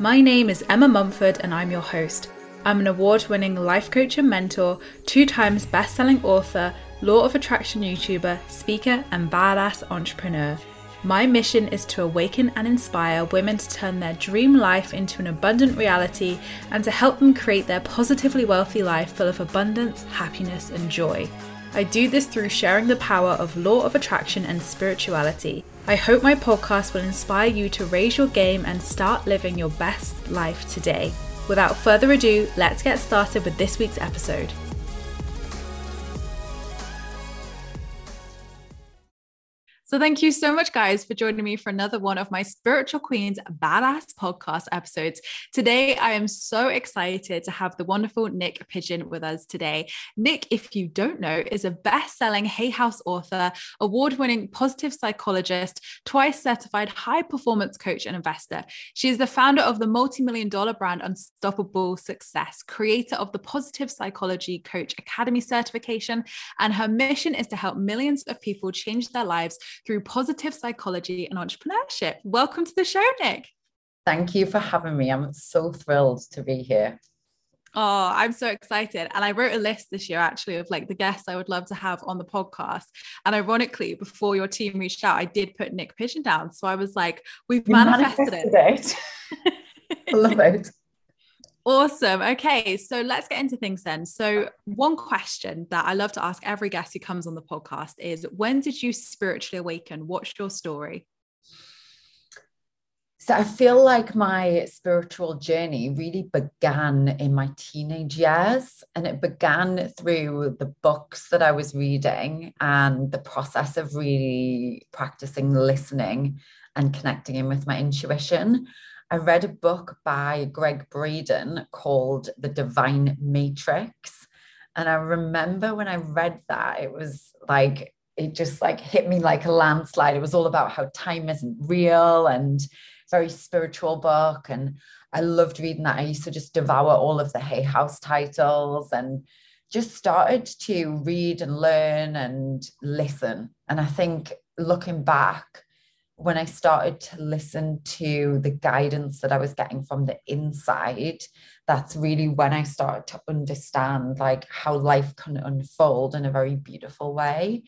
My name is Emma Mumford and I'm your host. I'm an award winning life coach and mentor, two times best selling author, law of attraction YouTuber, speaker, and badass entrepreneur. My mission is to awaken and inspire women to turn their dream life into an abundant reality and to help them create their positively wealthy life full of abundance, happiness, and joy. I do this through sharing the power of law of attraction and spirituality. I hope my podcast will inspire you to raise your game and start living your best life today. Without further ado, let's get started with this week's episode. So, thank you so much, guys, for joining me for another one of my Spiritual Queens Badass podcast episodes. Today, I am so excited to have the wonderful Niyc Pidgeon with us today. Niyc, if you don't know, is a best selling Hay House author, award winning positive psychologist, twice certified high performance coach, and investor. She is the founder of the multi million dollar brand Unstoppable Success, creator of the Positive Psychology Coach Academy certification, and her mission is to help millions of people change their lives through positive psychology and entrepreneurship. Welcome to the show, Niyc. Thank you for having me. I'm so thrilled to be here. Oh, I'm so excited. And I wrote a list this year actually of like the guests I would love to have on the podcast. And ironically, before your team reached out, I did put Niyc Pidgeon down. So I was like, we've manifested, manifested, it. it. I love it. Awesome. Okay, so let's get into things then. So, one question that I love to ask every guest who comes on the podcast is when did you spiritually awaken? What's your story? So, I feel like my spiritual journey really began in my teenage years, and it began through the books that I was reading and the process of really practicing listening and connecting in with my intuition. I read a book by Gregg Braden called The Divine Matrix. And I remember when I read that, it was like, it just like hit me like a landslide. It was all about how time isn't real and very spiritual book. And I loved reading that. I used to just devour all of the Hay House titles and just started to read and learn and listen. And I think looking back, when I started to listen to the guidance that I was getting from the inside, that's really when I started to understand like how life can unfold in a very beautiful way.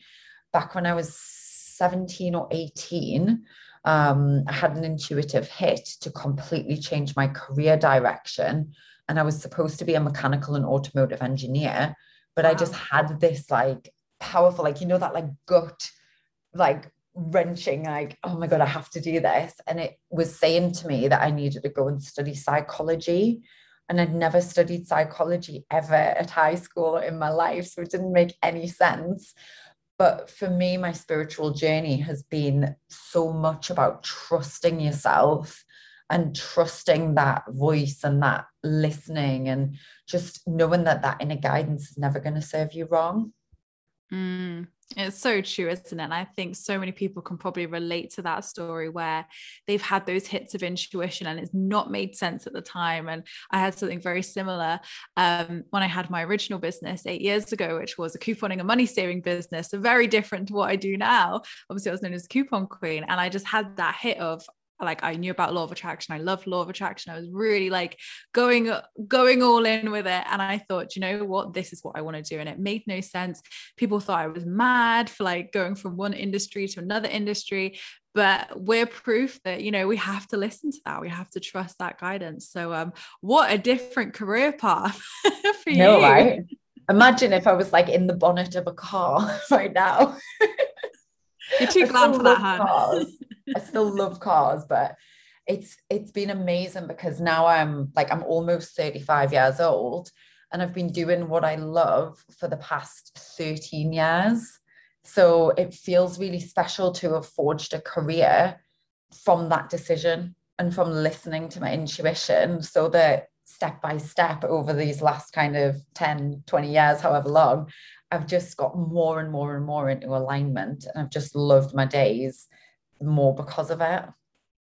Back when I was 17 or 18, um, I had an intuitive hit to completely change my career direction. And I was supposed to be a mechanical and automotive engineer, but wow. I just had this like powerful, like, you know, that like gut, like wrenching like oh my god i have to do this. And it was saying to me that i needed to go and study psychology and i'd never studied psychology ever at high school in my life so it didn't make any sense. But for me my spiritual journey has been so much about trusting yourself and trusting that voice and that listening and just knowing that that inner guidance is never going to serve you wrong. Mm, it's so true, isn't it? And I think so many people can probably relate to that story where they've had those hits of intuition and it's not made sense at the time. And I had something very similar um, when I had my original business eight years ago, which was a couponing and money saving business. So very different to what I do now. Obviously, I was known as Coupon Queen. And I just had that hit of, like I knew about law of attraction. I loved law of attraction. I was really like going going all in with it and I thought, you know what, this is what I want to do and it made no sense. People thought I was mad for like going from one industry to another industry, but we're proof that you know we have to listen to that. We have to trust that guidance. So um what a different career path for you. No, right? Imagine if I was like in the bonnet of a car right now. You're too glam for that? I still love cars, but it's it's been amazing because now I'm like I'm almost 35 years old and I've been doing what I love for the past 13 years. So it feels really special to have forged a career from that decision and from listening to my intuition so that step by step over these last kind of 10 20 years however long I've just got more and more and more into alignment and I've just loved my days more because of it.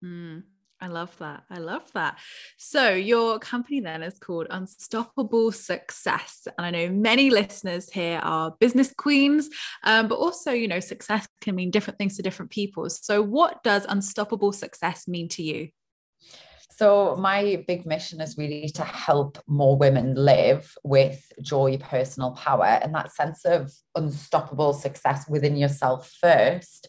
Mm, I love that. I love that. So, your company then is called Unstoppable Success. And I know many listeners here are business queens, um, but also, you know, success can mean different things to different people. So, what does Unstoppable Success mean to you? So, my big mission is really to help more women live with joy, personal power, and that sense of unstoppable success within yourself first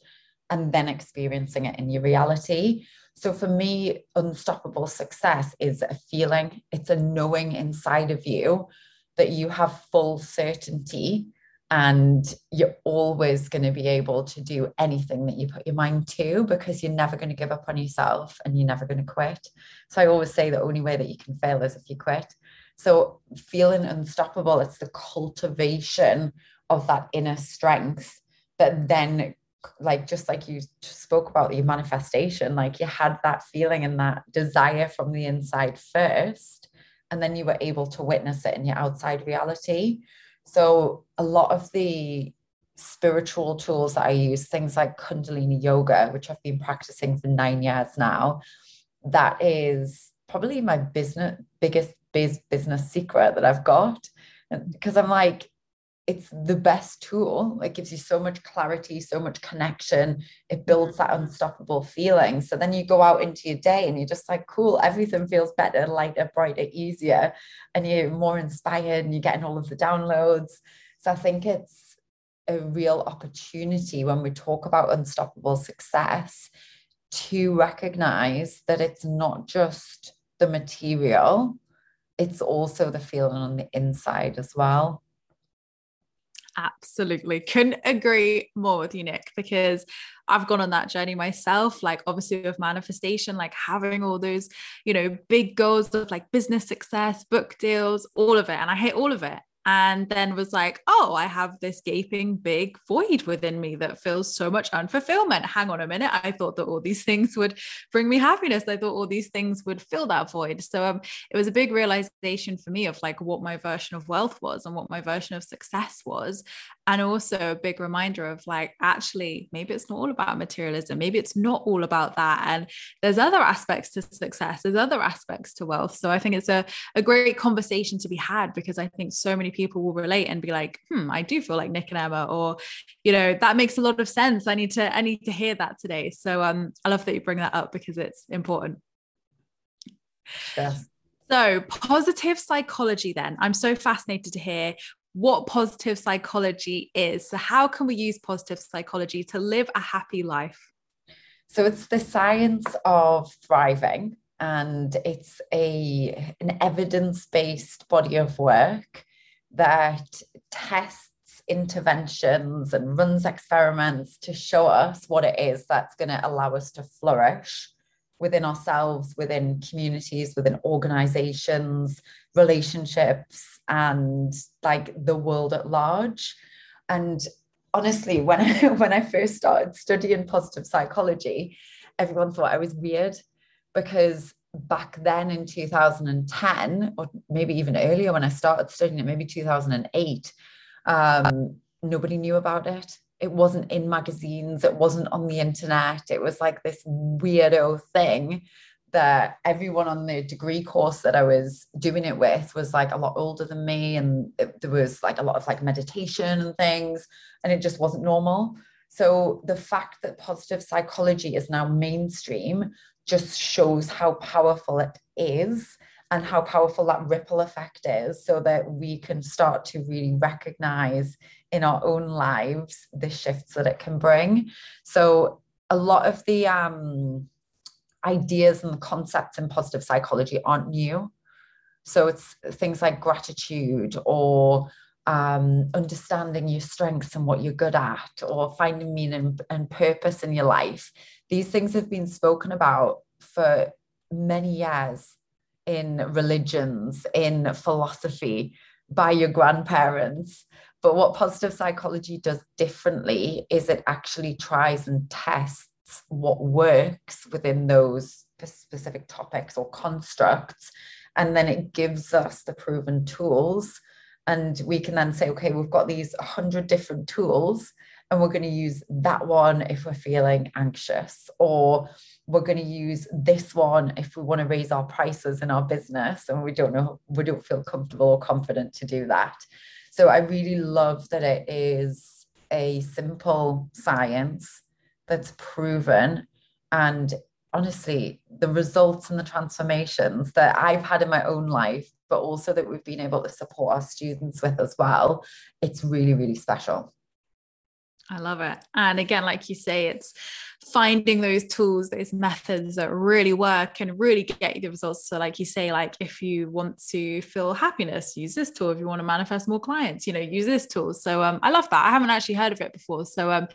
and then experiencing it in your reality. So for me, unstoppable success is a feeling, it's a knowing inside of you that you have full certainty and you're always going to be able to do anything that you put your mind to because you're never going to give up on yourself and you're never going to quit. So I always say the only way that you can fail is if you quit. So feeling unstoppable, it's the cultivation of that inner strength that then like just like you spoke about your manifestation like you had that feeling and that desire from the inside first and then you were able to witness it in your outside reality. So a lot of the spiritual tools that i use things like kundalini yoga which i've been practicing for 9 years now that is probably my business biggest biz, business secret that i've got. Because i'm like it's the best tool. It gives you so much clarity, so much connection. It builds that mm-hmm. unstoppable feeling. So then you go out into your day and you're just like, cool, everything feels better, lighter, brighter, easier. And you're more inspired and you're getting all of the downloads. So I think it's a real opportunity when we talk about unstoppable success to recognize that it's not just the material, it's also the feeling on the inside as well. Absolutely. Couldn't agree more with you, Niyc, because I've gone on that journey myself, like obviously with manifestation, like having all those, you know, big goals of like business success, book deals, all of it. And I hate all of it and then was like, oh, I have this gaping big void within me that feels so much unfulfillment. Hang on a minute. I thought that all these things would bring me happiness. I thought all these things would fill that void. So um, it was a big realization for me of like what my version of wealth was and what my version of success was. And also a big reminder of like, actually, maybe it's not all about materialism. Maybe it's not all about that. And there's other aspects to success, there's other aspects to wealth. So I think it's a, a great conversation to be had because I think so many people will relate and be like, hmm, I do feel like Niyc and Emma, or, you know, that makes a lot of sense. I need to, I need to hear that today. So um, I love that you bring that up because it's important. Yes. So, positive psychology, then. I'm so fascinated to hear what positive psychology is. So, how can we use positive psychology to live a happy life? So, it's the science of thriving, and it's a an evidence-based body of work that tests interventions and runs experiments to show us what it is that's going to allow us to flourish within ourselves, within communities, within organizations, relationships, and like the world at large. And honestly, when I, when I first started studying positive psychology, everyone thought I was weird because back then in 2010 or maybe even earlier when i started studying it maybe 2008 um, nobody knew about it it wasn't in magazines it wasn't on the internet it was like this weirdo thing that everyone on the degree course that i was doing it with was like a lot older than me and it, there was like a lot of like meditation and things and it just wasn't normal. So the fact that positive psychology is now mainstream just shows how powerful it is and how powerful that ripple effect is so that we can start to really recognize in our own lives the shifts that it can bring. So a lot of the um, ideas and the concepts in positive psychology aren't new. So it's things like gratitude or um, understanding your strengths and what you're good at or finding meaning and purpose in your life. These things have been spoken about for many years in religions, in philosophy by your grandparents. But what positive psychology does differently is it actually tries and tests what works within those specific topics or constructs. And then it gives us the proven tools. And we can then say, okay, we've got these 100 different tools, and we're going to use that one if we're feeling anxious, or we're going to use this one if we want to raise our prices in our business and we don't know we don't feel comfortable or confident to do that so i really love that it is a simple science that's proven and honestly the results and the transformations that i've had in my own life but also that we've been able to support our students with as well it's really really special I love it. And again, like you say, it's finding those tools, those methods that really work and really get you the results. So, like you say, like if you want to feel happiness, use this tool. If you want to manifest more clients, you know, use this tool. So um, I love that. I haven't actually heard of it before. So um,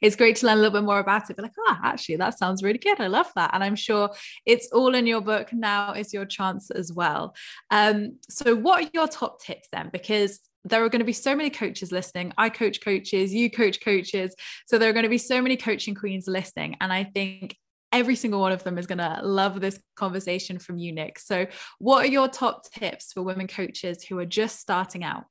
it's great to learn a little bit more about it. But like, oh, actually, that sounds really good. I love that. And I'm sure it's all in your book. Now is your chance as well. Um, so what are your top tips then? Because there are going to be so many coaches listening. I coach coaches, you coach coaches. So there are going to be so many coaching queens listening. And I think every single one of them is going to love this conversation from you, Niyc. So, what are your top tips for women coaches who are just starting out?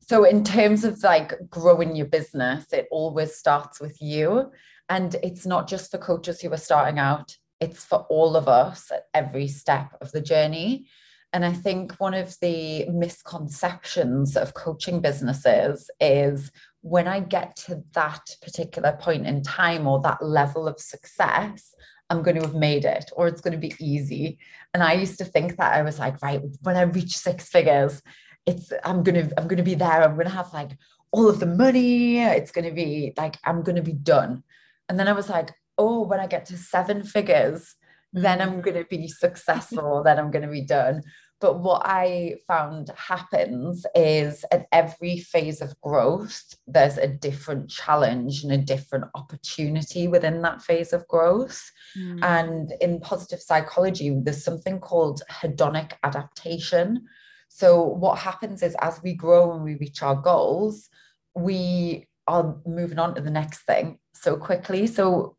So, in terms of like growing your business, it always starts with you. And it's not just for coaches who are starting out, it's for all of us at every step of the journey. And I think one of the misconceptions of coaching businesses is when I get to that particular point in time or that level of success, I'm going to have made it or it's going to be easy. And I used to think that I was like, right, when I reach six figures, it's I'm going to I'm going to be there. I'm going to have like all of the money. It's going to be like I'm going to be done. And then I was like, oh, when I get to seven figures, then I'm going to be successful, then I'm going to be done. But what I found happens is at every phase of growth, there's a different challenge and a different opportunity within that phase of growth. Mm. And in positive psychology, there's something called hedonic adaptation. So, what happens is as we grow and we reach our goals, we are moving on to the next thing so quickly. So,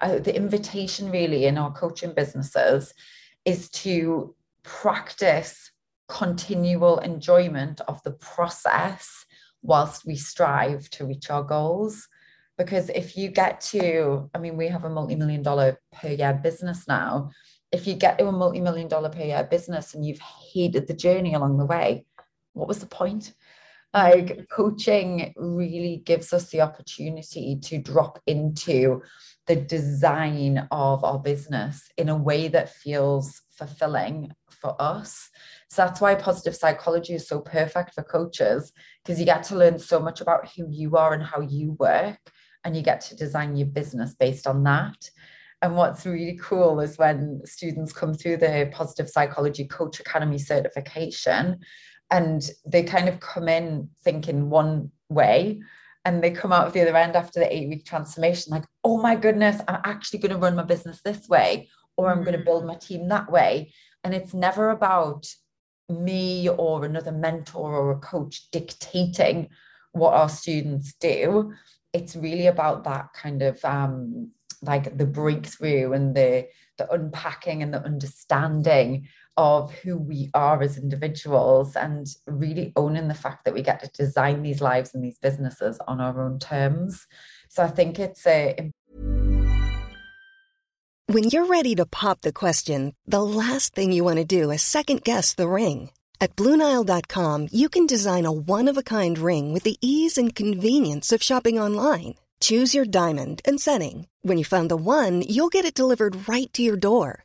uh, the invitation really in our coaching businesses is to practice continual enjoyment of the process whilst we strive to reach our goals. Because if you get to, I mean, we have a multi million dollar per year business now. If you get to a multi million dollar per year business and you've hated the journey along the way, what was the point? Like coaching really gives us the opportunity to drop into the design of our business in a way that feels fulfilling for us. So that's why positive psychology is so perfect for coaches because you get to learn so much about who you are and how you work, and you get to design your business based on that. And what's really cool is when students come through the Positive Psychology Coach Academy certification and they kind of come in thinking one way and they come out of the other end after the eight week transformation like oh my goodness i'm actually going to run my business this way or i'm going to build my team that way. And it's never about me or another mentor or a coach dictating what our students do. It's really about that kind of um like the breakthrough and the the unpacking and the understanding of who we are as individuals and really owning the fact that we get to design these lives and these businesses on our own terms. So I think it's uh, a. When you're ready to pop the question, the last thing you want to do is second guess the ring. At Bluenile.com, you can design a one of a kind ring with the ease and convenience of shopping online. Choose your diamond and setting. When you find the one, you'll get it delivered right to your door.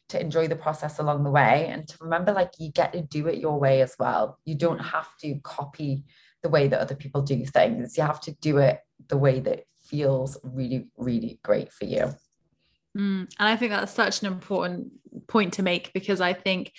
to enjoy the process along the way, and to remember like you get to do it your way as well. You don't have to copy the way that other people do things. You have to do it the way that feels really, really great for you. Mm, and I think that's such an important point to make because I think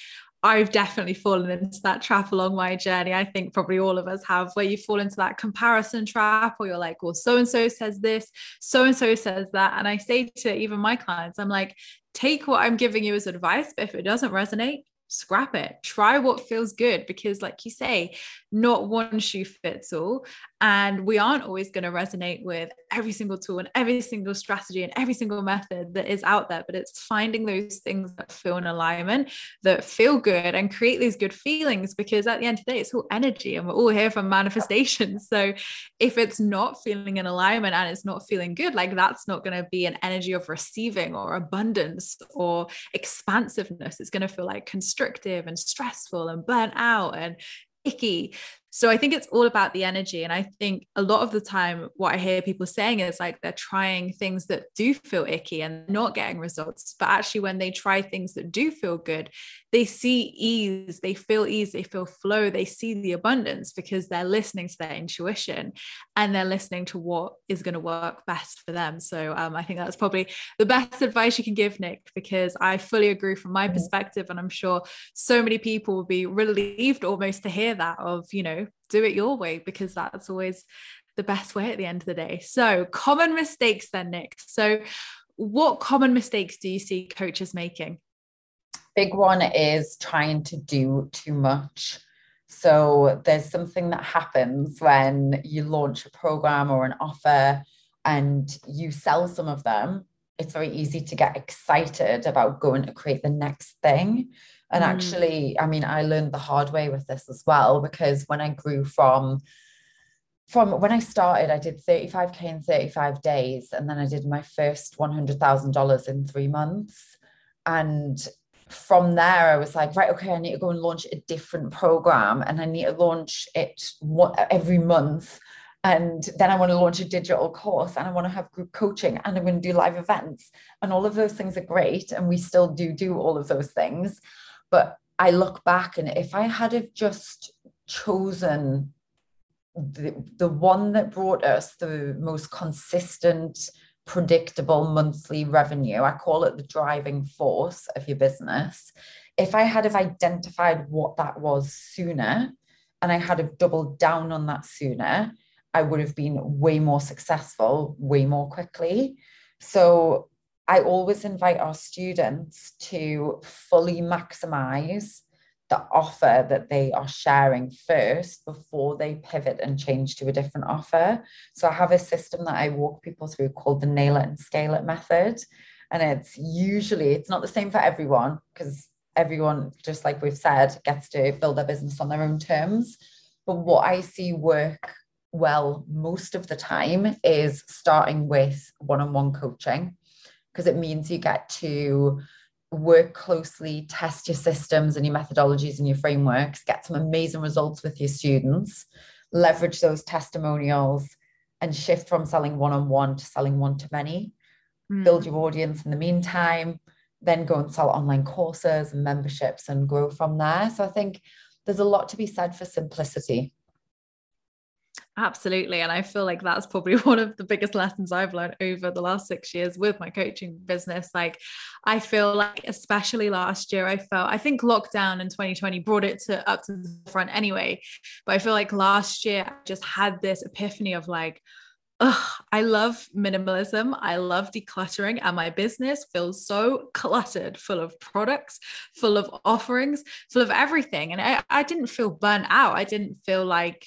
I've definitely fallen into that trap along my journey. I think probably all of us have, where you fall into that comparison trap, or you're like, well, so and so says this, so and so says that. And I say to even my clients, I'm like, take what I'm giving you as advice, but if it doesn't resonate, scrap it. Try what feels good because, like you say, not one shoe fits all. And we aren't always going to resonate with every single tool and every single strategy and every single method that is out there. But it's finding those things that feel in alignment, that feel good, and create these good feelings because at the end of the day, it's all energy and we're all here for manifestation. So if it's not feeling in alignment and it's not feeling good, like that's not going to be an energy of receiving or abundance or expansiveness. It's going to feel like constrictive and stressful and burnt out and icky. So I think it's all about the energy. And I think a lot of the time, what I hear people saying is like they're trying things that do feel icky and not getting results. But actually, when they try things that do feel good, they see ease, they feel ease, they feel flow, they see the abundance because they're listening to their intuition and they're listening to what is going to work best for them. So um, I think that's probably the best advice you can give, Niyc, because I fully agree from my perspective. And I'm sure so many people will be relieved almost to hear that of, you know, do it your way because that's always the best way at the end of the day. So, common mistakes then, Niyc. So, what common mistakes do you see coaches making? Big one is trying to do too much. So, there's something that happens when you launch a program or an offer and you sell some of them. It's very easy to get excited about going to create the next thing. And Mm. actually, I mean, I learned the hard way with this as well because when I grew from from when I started, I did 35k in 35 days, and then I did my first $100,000 in three months. And from there, I was like, right, okay, I need to go and launch a different program, and I need to launch it every month. And then I want to launch a digital course, and I want to have group coaching, and I'm going to do live events, and all of those things are great, and we still do do all of those things. But I look back, and if I had have just chosen the, the one that brought us the most consistent, predictable monthly revenue, I call it the driving force of your business. If I had have identified what that was sooner, and I had have doubled down on that sooner, I would have been way more successful, way more quickly. So I always invite our students to fully maximize the offer that they are sharing first before they pivot and change to a different offer. So I have a system that I walk people through called the nail it and scale it method. And it's usually, it's not the same for everyone because everyone, just like we've said, gets to build their business on their own terms. But what I see work well most of the time is starting with one on one coaching because it means you get to work closely, test your systems and your methodologies and your frameworks, get some amazing results with your students, leverage those testimonials, and shift from selling one on one to selling one to many. Mm. Build your audience in the meantime, then go and sell online courses and memberships and grow from there. So I think there's a lot to be said for simplicity. Absolutely. And I feel like that's probably one of the biggest lessons I've learned over the last six years with my coaching business. Like, I feel like, especially last year, I felt, I think lockdown in 2020 brought it to up to the front anyway. But I feel like last year, I just had this epiphany of like, Ugh, I love minimalism. I love decluttering, and my business feels so cluttered, full of products, full of offerings, full of everything. And I, I didn't feel burnt out. I didn't feel like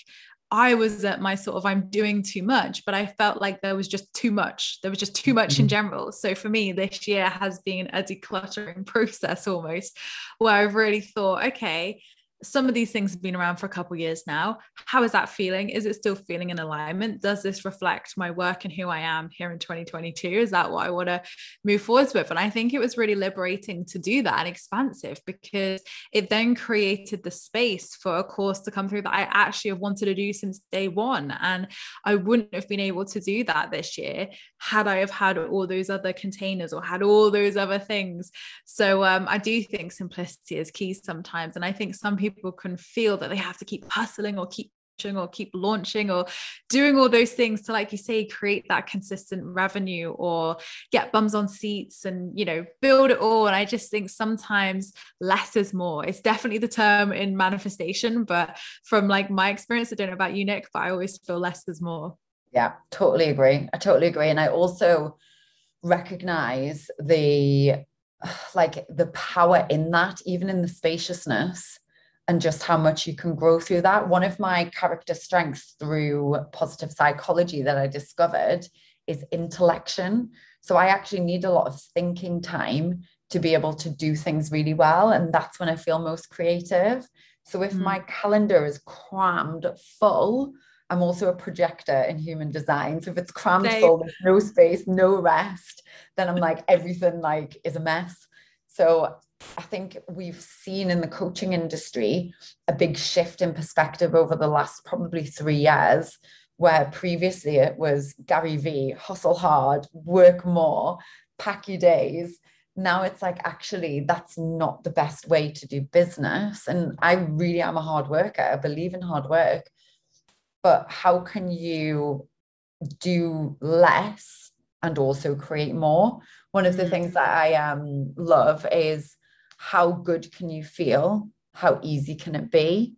I was at my sort of I'm doing too much, but I felt like there was just too much. There was just too much in mm-hmm. general. So for me, this year has been a decluttering process almost, where I've really thought, okay, some of these things have been around for a couple years now. How is that feeling? Is it still feeling in alignment? Does this reflect my work and who I am here in 2022? Is that what I want to move forwards with? And I think it was really liberating to do that and expansive because it then created the space for a course to come through that I actually have wanted to do since day one. And I wouldn't have been able to do that this year had I have had all those other containers or had all those other things. So um, I do think simplicity is key sometimes. And I think some people people can feel that they have to keep hustling or keep pushing or keep launching or doing all those things to like you say create that consistent revenue or get bums on seats and you know build it all. And i just think sometimes less is more. It's definitely the term in manifestation but from like my experience i don't know about you nick but i always feel less is more. Yeah totally agree. I totally agree. And i also recognize the like the power in that even in the spaciousness and just how much you can grow through that. One of my character strengths through positive psychology that I discovered is intellection. So I actually need a lot of thinking time to be able to do things really well. And that's when I feel most creative. So if mm. my calendar is crammed full, I'm also a projector in human design. So if it's crammed Same. full, there's no space, no rest, then I'm like everything like is a mess. So I think we've seen in the coaching industry a big shift in perspective over the last probably three years, where previously it was Gary V, hustle hard, work more, pack your days. Now it's like, actually, that's not the best way to do business. And I really am a hard worker. I believe in hard work. But how can you do less and also create more? One of the mm. things that I um, love is how good can you feel? How easy can it be?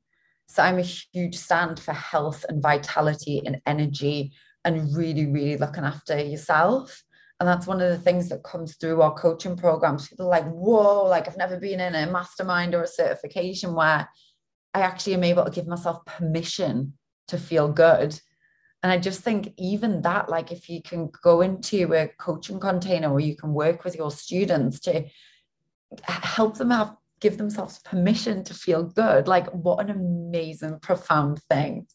So I'm a huge stand for health and vitality and energy and really, really looking after yourself. And that's one of the things that comes through our coaching programs. People are like, whoa, like I've never been in a mastermind or a certification where I actually am able to give myself permission to feel good. And I just think even that, like if you can go into a coaching container where you can work with your students to help them have give themselves permission to feel good. Like what an amazing profound thing.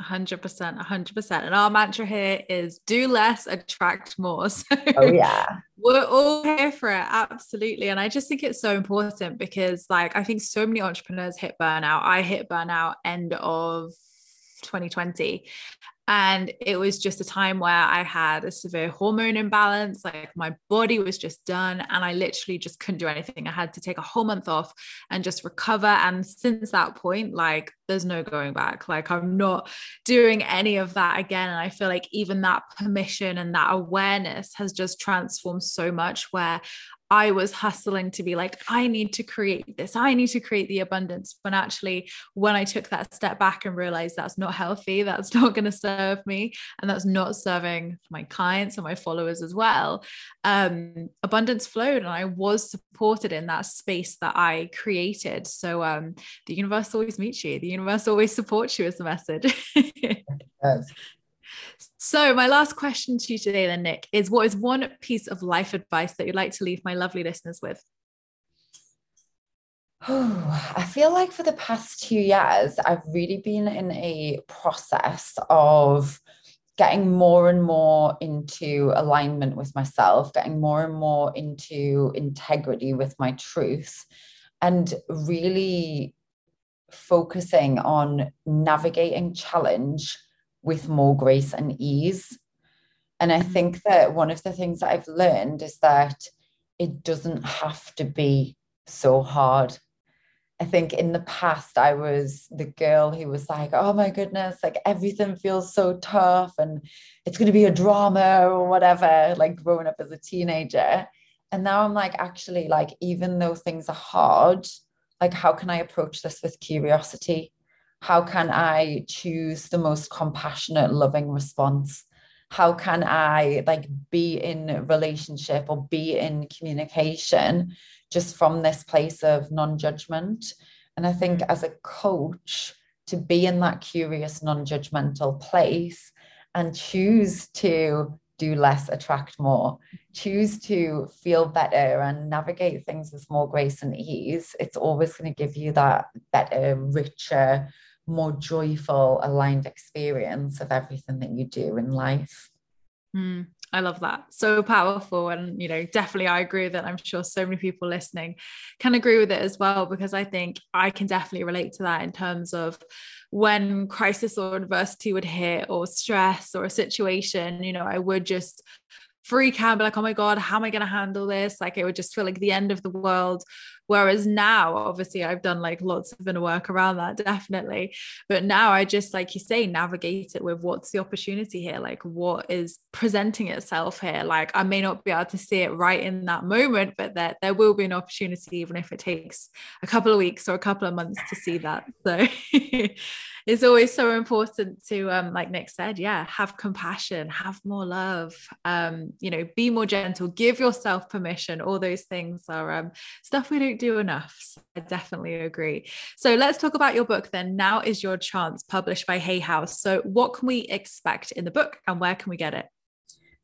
100% 100% and our mantra here is do less attract more. So oh yeah. we're all here for it absolutely. And i just think it's so important because like i think so many entrepreneurs hit burnout. I hit burnout end of 2020 and it was just a time where I had a severe hormone imbalance. Like my body was just done. And I literally just couldn't do anything. I had to take a whole month off and just recover. And since that point, like there's no going back. Like I'm not doing any of that again. And I feel like even that permission and that awareness has just transformed so much where I was hustling to be like, I need to create this, I need to create the abundance. When actually, when I took that step back and realized that's not healthy, that's not going to serve me, and that's not serving my clients and my followers as well, um, abundance flowed and I was supported in that space that I created. So um, the universe always meets you, the universe always supports you, as the message. So, my last question to you today, then, Niyc, is what is one piece of life advice that you'd like to leave my lovely listeners with? Oh, I feel like for the past two years, I've really been in a process of getting more and more into alignment with myself, getting more and more into integrity with my truth, and really focusing on navigating challenge with more grace and ease. And I mm-hmm. think that one of the things that I've learned is that it doesn't have to be so hard. I think in the past, I was the girl who was like, oh my goodness, like everything feels so tough and it's going to be a drama or whatever, like growing up as a teenager. And now I'm like, actually, like, even though things are hard, like, how can I approach this with curiosity? How can I choose the most compassionate, loving response? How can I like be in relationship or be in communication just from this place of non-judgment. And I think as a coach, to be in that curious, non-judgmental place and choose to do less, attract more, choose to feel better and navigate things with more grace and ease, it's always going to give you that better, richer, more joyful, aligned experience of everything that you do in life. Mm, I love that. So powerful. And, you know, definitely I agree that I'm sure so many people listening can agree with it as well, because I think I can definitely relate to that in terms of when crisis or adversity would hit or stress or a situation, you know, I would just freak out, be like, oh my God, how am I going to handle this? Like it would just feel like the end of the world. Whereas now, obviously, I've done like lots of inner work around that, definitely. But now I just, like you say, navigate it with what's the opportunity here? Like what is presenting itself here? Like I may not be able to see it right in that moment, but that there will be an opportunity, even if it takes a couple of weeks or a couple of months to see that. So it's always so important to um like nick said yeah have compassion have more love um you know be more gentle give yourself permission all those things are um stuff we don't do enough so i definitely agree. So let's talk about your book then. Now is your chance published by hay house. So what can we expect in the book and where can we get it?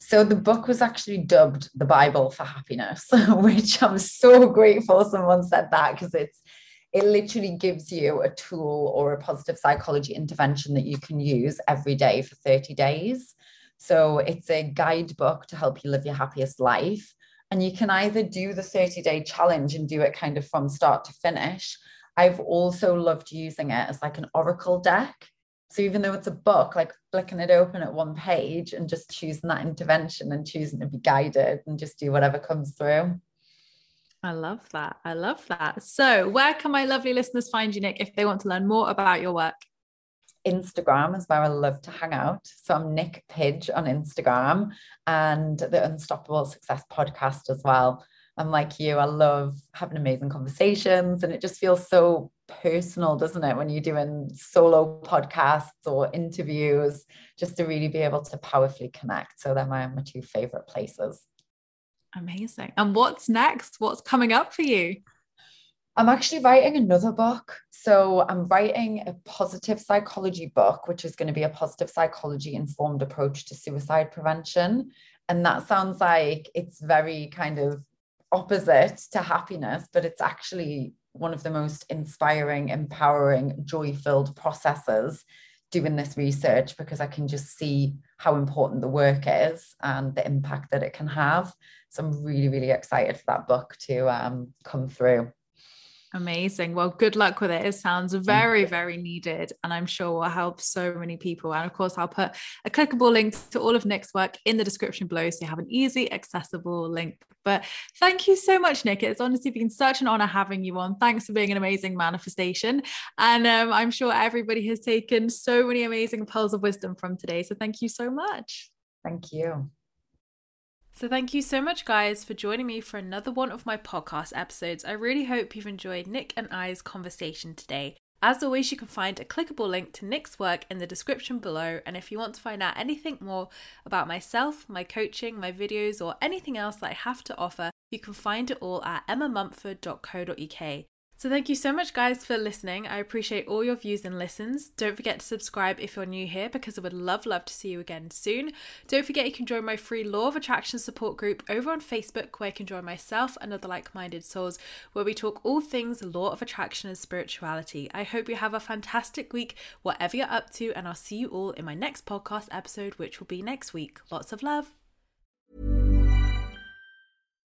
So the book was actually dubbed the Bible for happiness, which I'm so grateful someone said that because it's it literally gives you a tool or a positive psychology intervention that you can use every day for 30 days. So it's a guidebook to help you live your happiest life. And you can either do the 30 day challenge and do it kind of from start to finish. I've also loved using it as like an oracle deck. So even though it's a book, like flicking it open at one page and just choosing that intervention and choosing to be guided and just do whatever comes through. I love that. I love that. So, where can my lovely listeners find you, Niyc, if they want to learn more about your work? Instagram is where I love to hang out. So I'm Nick Pidge on Instagram and the Unstoppable Success podcast as well. I'm like you, I love having amazing conversations and it just feels so personal, doesn't it? When you're doing solo podcasts or interviews, just to really be able to powerfully connect. So they're my, my two favorite places. Amazing. And what's next? What's coming up for you? I'm actually writing another book. So I'm writing a positive psychology book, which is going to be a positive psychology informed approach to suicide prevention. And that sounds like it's very kind of opposite to happiness, but it's actually one of the most inspiring, empowering, joy filled processes doing this research because I can just see how important the work is and the impact that it can have. So I'm really, really excited for that book to um, come through. Amazing. Well, good luck with it. It sounds very, very needed, and I'm sure will help so many people. And of course, I'll put a clickable link to all of Niyc's work in the description below so you have an easy, accessible link. But thank you so much, Niyc. It's honestly been such an honor having you on. Thanks for being an amazing manifestation. And um, I'm sure everybody has taken so many amazing pearls of wisdom from today. So thank you so much. Thank you. So, thank you so much, guys, for joining me for another one of my podcast episodes. I really hope you've enjoyed Niyc and I's conversation today. As always, you can find a clickable link to Niyc's work in the description below. And if you want to find out anything more about myself, my coaching, my videos, or anything else that I have to offer, you can find it all at emmamumford.co.uk. So, thank you so much, guys, for listening. I appreciate all your views and listens. Don't forget to subscribe if you're new here because I would love, love to see you again soon. Don't forget you can join my free Law of Attraction support group over on Facebook, where you can join myself and other like minded souls, where we talk all things Law of Attraction and spirituality. I hope you have a fantastic week, whatever you're up to, and I'll see you all in my next podcast episode, which will be next week. Lots of love.